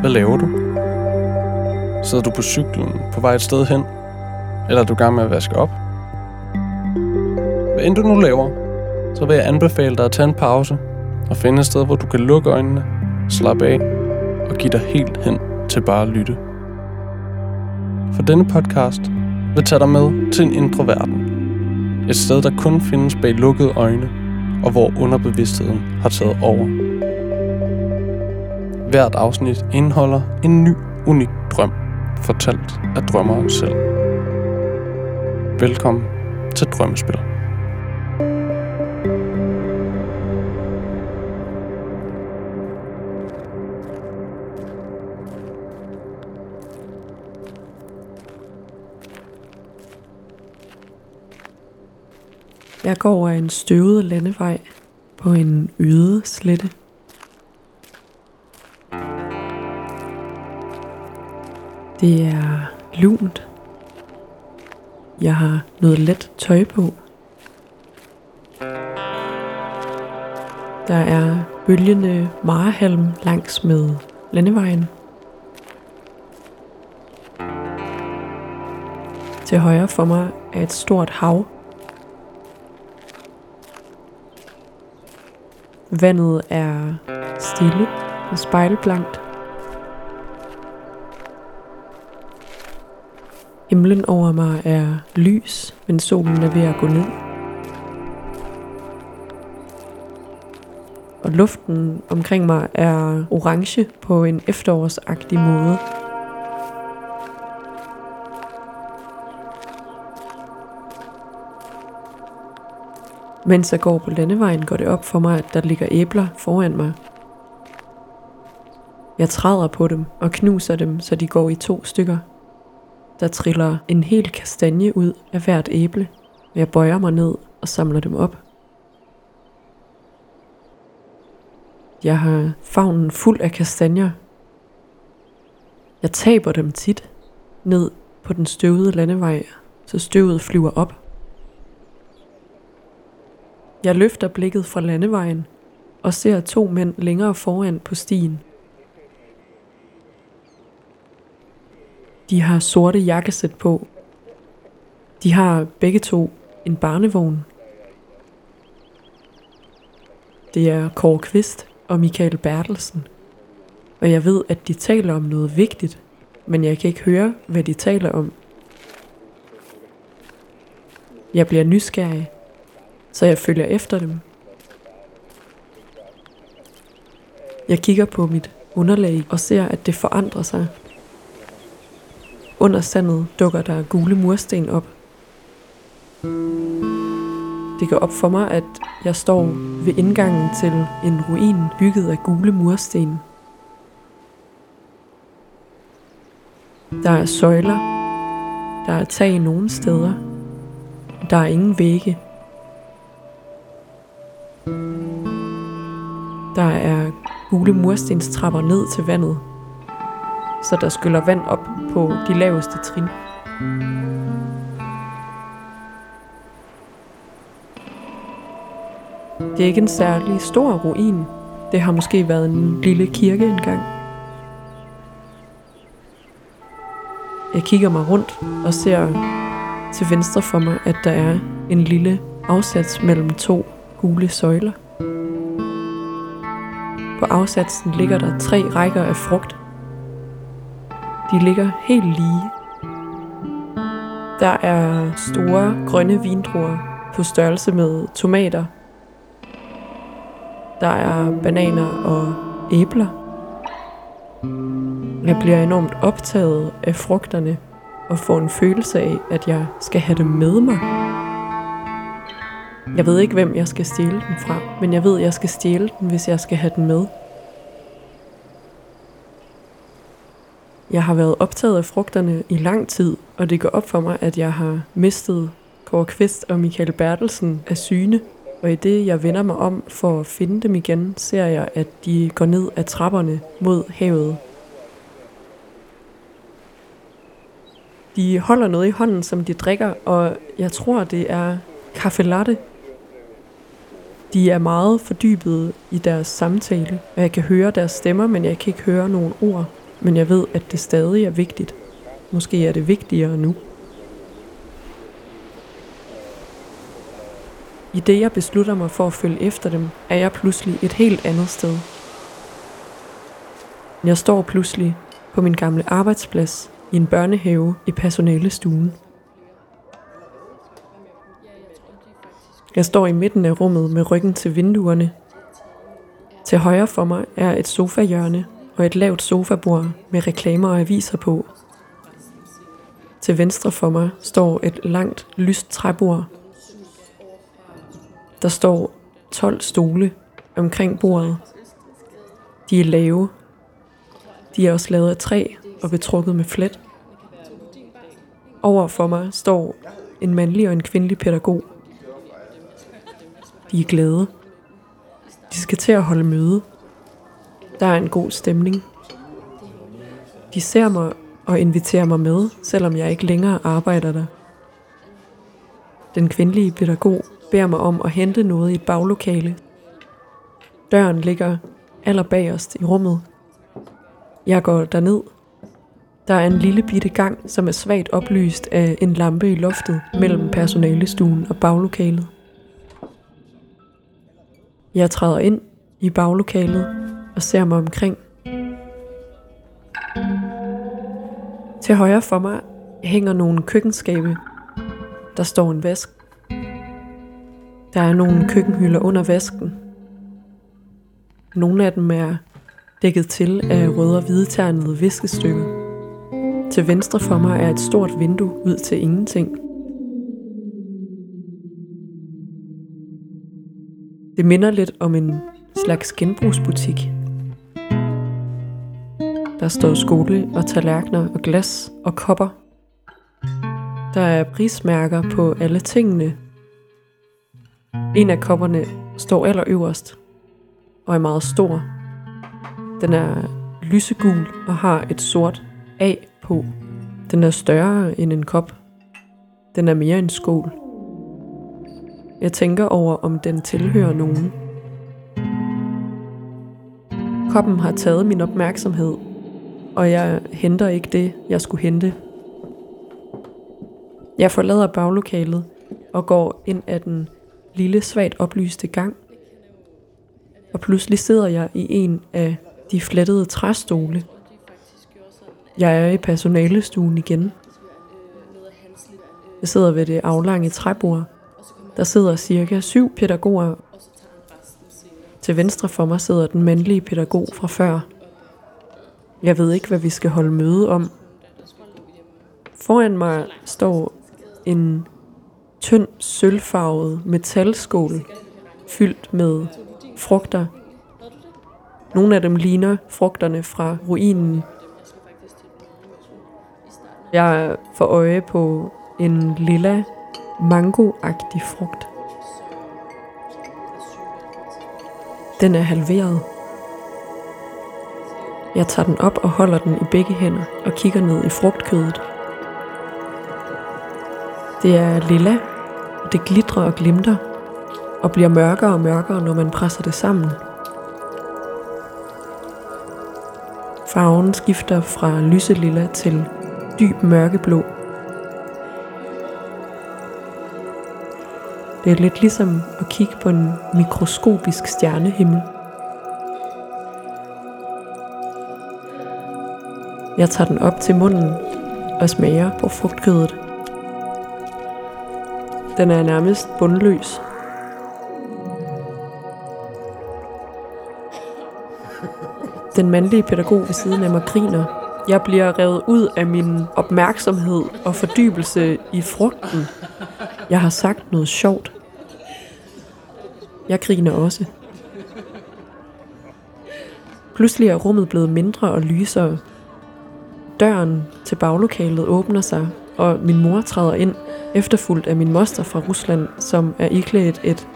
Hvad laver du? Sidder du på cyklen på vej et sted hen? Eller er du i gang med at vaske op? Hvad end du nu laver, så vil jeg anbefale dig at tage en pause og finde et sted, hvor du kan lukke øjnene, slappe af og give dig helt hen til bare at lytte. For denne podcast vil tage dig med til en indre verden. Et sted, der kun findes bag lukkede øjne, og hvor underbevidstheden har taget over. Hvert afsnit indeholder en ny, unik drøm, fortalt af drømmeren selv. Velkommen til Drømmespil. Jeg går af en støvet landevej på en øde slette. Det er lunt. Jeg har noget let tøj på. Der er bølgende marehalm langs med landevejen. Til højre for mig er et stort hav Vandet er stille og spejlblankt. Himlen over mig er lys, men solen er ved at gå ned. Og luften omkring mig er orange på en efterårsagtig måde. Mens jeg går på landevejen, går det op for mig, at der ligger æbler foran mig. Jeg træder på dem og knuser dem, så de går i to stykker. Der triller en hel kastanje ud af hvert æble, og jeg bøjer mig ned og samler dem op. Jeg har favnen fuld af kastanjer. Jeg taber dem tit ned på den støvede landevej, så støvet flyver op. Jeg løfter blikket fra landevejen og ser to mænd længere foran på stien. De har sorte jakkesæt på. De har begge to en barnevogn. Det er Kåre Kvist og Michael Bertelsen. Og jeg ved, at de taler om noget vigtigt, men jeg kan ikke høre, hvad de taler om. Jeg bliver nysgerrig så jeg følger efter dem. Jeg kigger på mit underlag og ser, at det forandrer sig. Under sandet dukker der gule mursten op. Det går op for mig, at jeg står ved indgangen til en ruin bygget af gule mursten. Der er søjler. Der er tag nogle steder. Der er ingen vægge. Der er gule murstenstrapper ned til vandet, så der skyller vand op på de laveste trin. Det er ikke en særlig stor ruin. Det har måske været en lille kirke engang. Jeg kigger mig rundt og ser til venstre for mig, at der er en lille afsats mellem to gule søjler. På afsatsen ligger der tre rækker af frugt. De ligger helt lige. Der er store grønne vindruer på størrelse med tomater. Der er bananer og æbler. Jeg bliver enormt optaget af frugterne og får en følelse af, at jeg skal have dem med mig. Jeg ved ikke, hvem jeg skal stjæle den fra, men jeg ved, at jeg skal stjæle den, hvis jeg skal have den med. Jeg har været optaget af frugterne i lang tid, og det går op for mig, at jeg har mistet Kåre Kvist og Michael Bertelsen af syne. Og i det, jeg vender mig om for at finde dem igen, ser jeg, at de går ned ad trapperne mod havet. De holder noget i hånden, som de drikker, og jeg tror, det er kaffe latte. De er meget fordybede i deres samtale, og jeg kan høre deres stemmer, men jeg kan ikke høre nogen ord. Men jeg ved, at det stadig er vigtigt. Måske er det vigtigere nu. I det jeg beslutter mig for at følge efter dem, er jeg pludselig et helt andet sted. Jeg står pludselig på min gamle arbejdsplads i en børnehave i personalestuen. Jeg står i midten af rummet med ryggen til vinduerne. Til højre for mig er et sofahjørne og et lavt sofabord med reklamer og aviser på. Til venstre for mig står et langt, lyst træbord. Der står 12 stole omkring bordet. De er lave. De er også lavet af træ og betrukket med flet. Over for mig står en mandlig og en kvindelig pædagog. De er glade. De skal til at holde møde. Der er en god stemning. De ser mig og inviterer mig med, selvom jeg ikke længere arbejder der. Den kvindelige pædagog beder mig om at hente noget i et baglokale. Døren ligger allerbagerst i rummet. Jeg går derned. Der er en lille bitte gang, som er svagt oplyst af en lampe i loftet mellem personalestuen og baglokalet. Jeg træder ind i baglokalet og ser mig omkring. Til højre for mig hænger nogle køkkenskabe. Der står en vask. Der er nogle køkkenhylder under vasken. Nogle af dem er dækket til af røde og hvide ternede viskestykker. Til venstre for mig er et stort vindue ud til ingenting. Det minder lidt om en slags genbrugsbutik. Der står skole og tallerkener og glas og kopper. Der er prismærker på alle tingene. En af kopperne står allerøverst og er meget stor. Den er lysegul og har et sort A på. Den er større end en kop. Den er mere en skål. Jeg tænker over, om den tilhører nogen. Koppen har taget min opmærksomhed, og jeg henter ikke det, jeg skulle hente. Jeg forlader baglokalet og går ind ad den lille, svagt oplyste gang. Og pludselig sidder jeg i en af de flettede træstole. Jeg er i personalestuen igen. Jeg sidder ved det aflange træbord. Der sidder cirka syv pædagoger. Til venstre for mig sidder den mandlige pædagog fra før. Jeg ved ikke, hvad vi skal holde møde om. Foran mig står en tynd, sølvfarvet metalskål fyldt med frugter. Nogle af dem ligner frugterne fra ruinen. Jeg får øje på en lilla mangoagtig frugt. Den er halveret. Jeg tager den op og holder den i begge hænder og kigger ned i frugtkødet. Det er lilla, og det glitrer og glimter, og bliver mørkere og mørkere, når man presser det sammen. Farven skifter fra lyselilla til dyb mørkeblå. Det er lidt ligesom at kigge på en mikroskopisk stjernehimmel. Jeg tager den op til munden og smager på frugtkødet. Den er nærmest bundløs. Den mandlige pædagog ved siden af mig griner. Jeg bliver revet ud af min opmærksomhed og fordybelse i frugten. Jeg har sagt noget sjovt. Jeg griner også. Pludselig er rummet blevet mindre og lysere. Døren til baglokalet åbner sig, og min mor træder ind, efterfulgt af min moster fra Rusland, som er iklædt et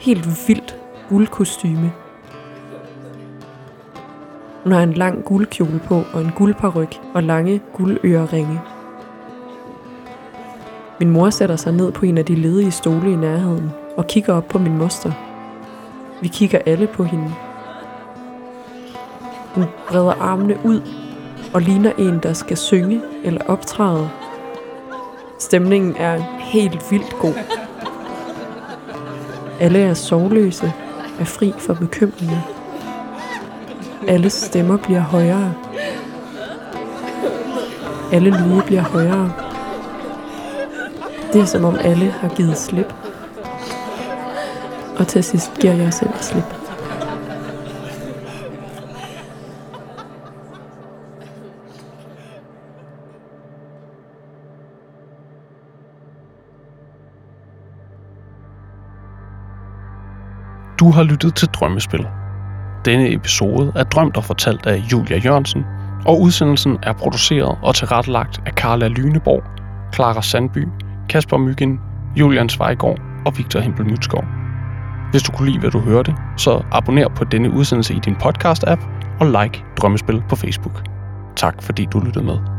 helt vildt guldkostyme. Hun har en lang guldkjole på og en guldparyk og lange guldøreringe. Min mor sætter sig ned på en af de ledige stole i nærheden og kigger op på min moster. Vi kigger alle på hende. Hun breder armene ud og ligner en, der skal synge eller optræde. Stemningen er helt vildt god. Alle er sovløse, er fri for bekymringer. Alle stemmer bliver højere. Alle lyde bliver højere. Det er som om alle har givet slip. Og til sidst giver jeg selv slip. Du har lyttet til Drømmespil. Denne episode er drømt og fortalt af Julia Jørgensen, og udsendelsen er produceret og tilrettelagt af Carla Lyneborg, Clara Sandby, Kasper Myggen, Julian Svejgaard og Victor Hempel Mytskov. Hvis du kunne lide, hvad du hørte, så abonner på denne udsendelse i din podcast-app og like Drømmespil på Facebook. Tak fordi du lyttede med.